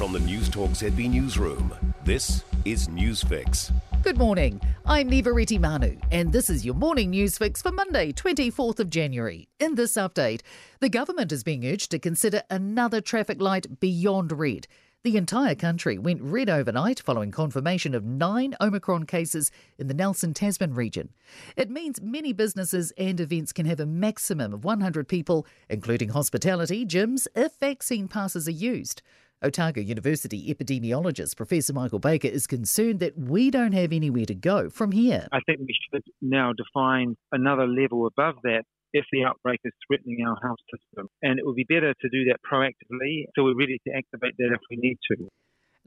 From the News Talk ZB Newsroom, this is Newsfix. Good morning. I'm Neva Manu, and this is your morning news fix for Monday, 24th of January. In this update, the government is being urged to consider another traffic light beyond red. The entire country went red overnight following confirmation of nine Omicron cases in the Nelson Tasman region. It means many businesses and events can have a maximum of 100 people, including hospitality, gyms, if vaccine passes are used. Otago University epidemiologist Professor Michael Baker is concerned that we don't have anywhere to go from here. I think we should now define another level above that if the outbreak is threatening our health system. And it would be better to do that proactively so we're ready to activate that if we need to.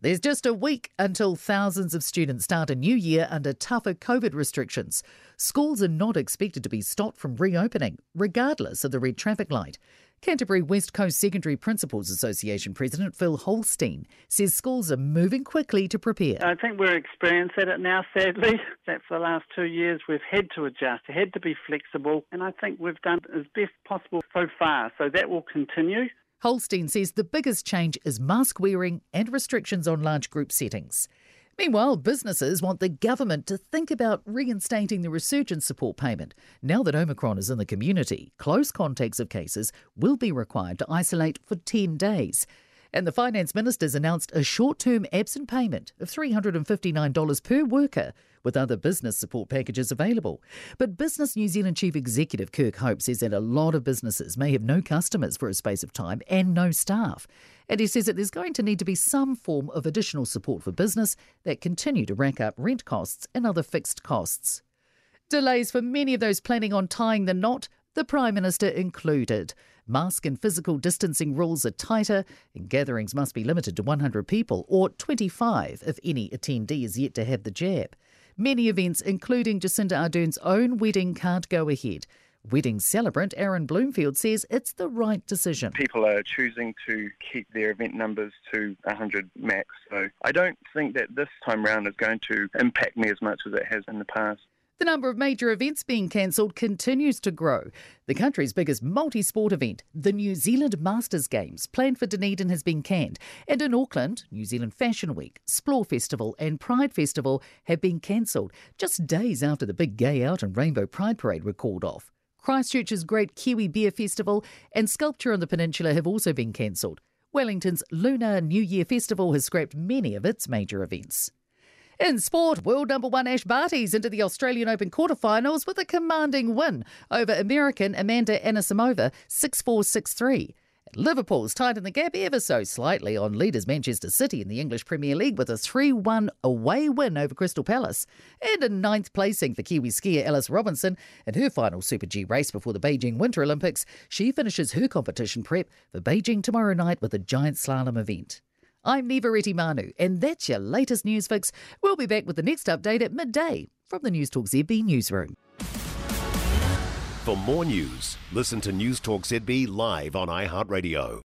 There's just a week until thousands of students start a new year under tougher COVID restrictions. Schools are not expected to be stopped from reopening, regardless of the red traffic light. Canterbury West Coast Secondary Principals Association President Phil Holstein says schools are moving quickly to prepare. I think we're experiencing it now, sadly, that for the last two years we've had to adjust, had to be flexible, and I think we've done as best possible so far, so that will continue. Holstein says the biggest change is mask wearing and restrictions on large group settings. Meanwhile, businesses want the government to think about reinstating the resurgence support payment. Now that Omicron is in the community, close contacts of cases will be required to isolate for 10 days. And the Finance Minister's announced a short term absence payment of $359 per worker with other business support packages available. But Business New Zealand Chief Executive Kirk Hope says that a lot of businesses may have no customers for a space of time and no staff. And he says that there's going to need to be some form of additional support for business that continue to rack up rent costs and other fixed costs. Delays for many of those planning on tying the knot, the Prime Minister included. Mask and physical distancing rules are tighter, and gatherings must be limited to 100 people or 25 if any attendee is yet to have the jab. Many events, including Jacinda Ardern's own wedding, can't go ahead. Wedding celebrant Aaron Bloomfield says it's the right decision. People are choosing to keep their event numbers to 100 max, so I don't think that this time round is going to impact me as much as it has in the past. The number of major events being cancelled continues to grow. The country's biggest multi sport event, the New Zealand Masters Games, planned for Dunedin, has been canned. And in Auckland, New Zealand Fashion Week, Splore Festival, and Pride Festival have been cancelled just days after the big Gay Out and Rainbow Pride Parade were called off. Christchurch's Great Kiwi Beer Festival and Sculpture on the Peninsula have also been cancelled. Wellington's Lunar New Year Festival has scrapped many of its major events. In sport, world number one Ash Barty's into the Australian Open quarterfinals with a commanding win over American Amanda Anisimova 6 4 6 3. Liverpool's tightened the gap ever so slightly on leaders Manchester City in the English Premier League with a 3 1 away win over Crystal Palace. And a ninth placing for Kiwi skier Alice Robinson in her final Super G race before the Beijing Winter Olympics. She finishes her competition prep for Beijing tomorrow night with a giant slalom event. I'm Neva Manu, and that's your latest news fix. We'll be back with the next update at midday from the News Talk ZB newsroom. For more news, listen to News Talk ZB live on iHeartRadio.